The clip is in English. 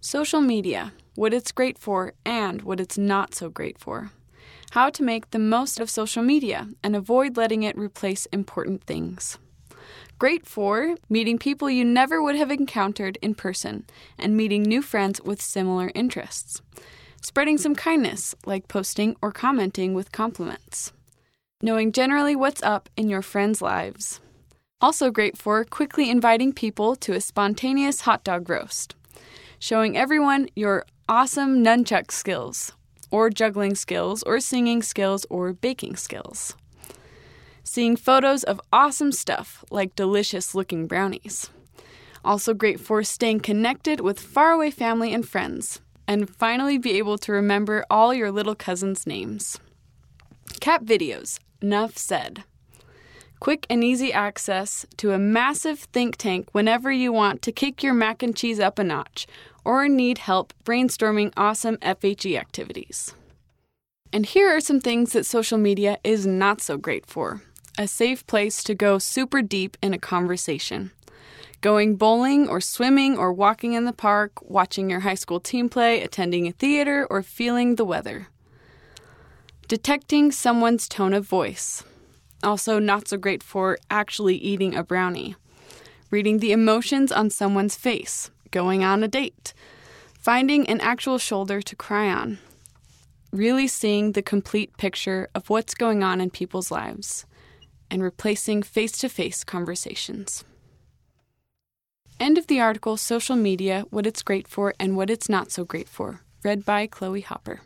Social media, what it's great for and what it's not so great for. How to make the most of social media and avoid letting it replace important things. Great for meeting people you never would have encountered in person and meeting new friends with similar interests. Spreading some kindness, like posting or commenting with compliments. Knowing generally what's up in your friends' lives. Also great for quickly inviting people to a spontaneous hot dog roast showing everyone your awesome nunchuck skills, or juggling skills, or singing skills, or baking skills. Seeing photos of awesome stuff like delicious looking brownies. Also great for staying connected with faraway family and friends, and finally be able to remember all your little cousins' names. Cat videos, enough said. Quick and easy access to a massive think tank whenever you want to kick your mac and cheese up a notch or need help brainstorming awesome FHE activities. And here are some things that social media is not so great for a safe place to go super deep in a conversation. Going bowling or swimming or walking in the park, watching your high school team play, attending a theater, or feeling the weather. Detecting someone's tone of voice. Also, not so great for actually eating a brownie. Reading the emotions on someone's face going on a date, finding an actual shoulder to cry on, really seeing the complete picture of what's going on in people's lives, and replacing face to face conversations. End of the article Social Media What It's Great For and What It's Not So Great For, read by Chloe Hopper.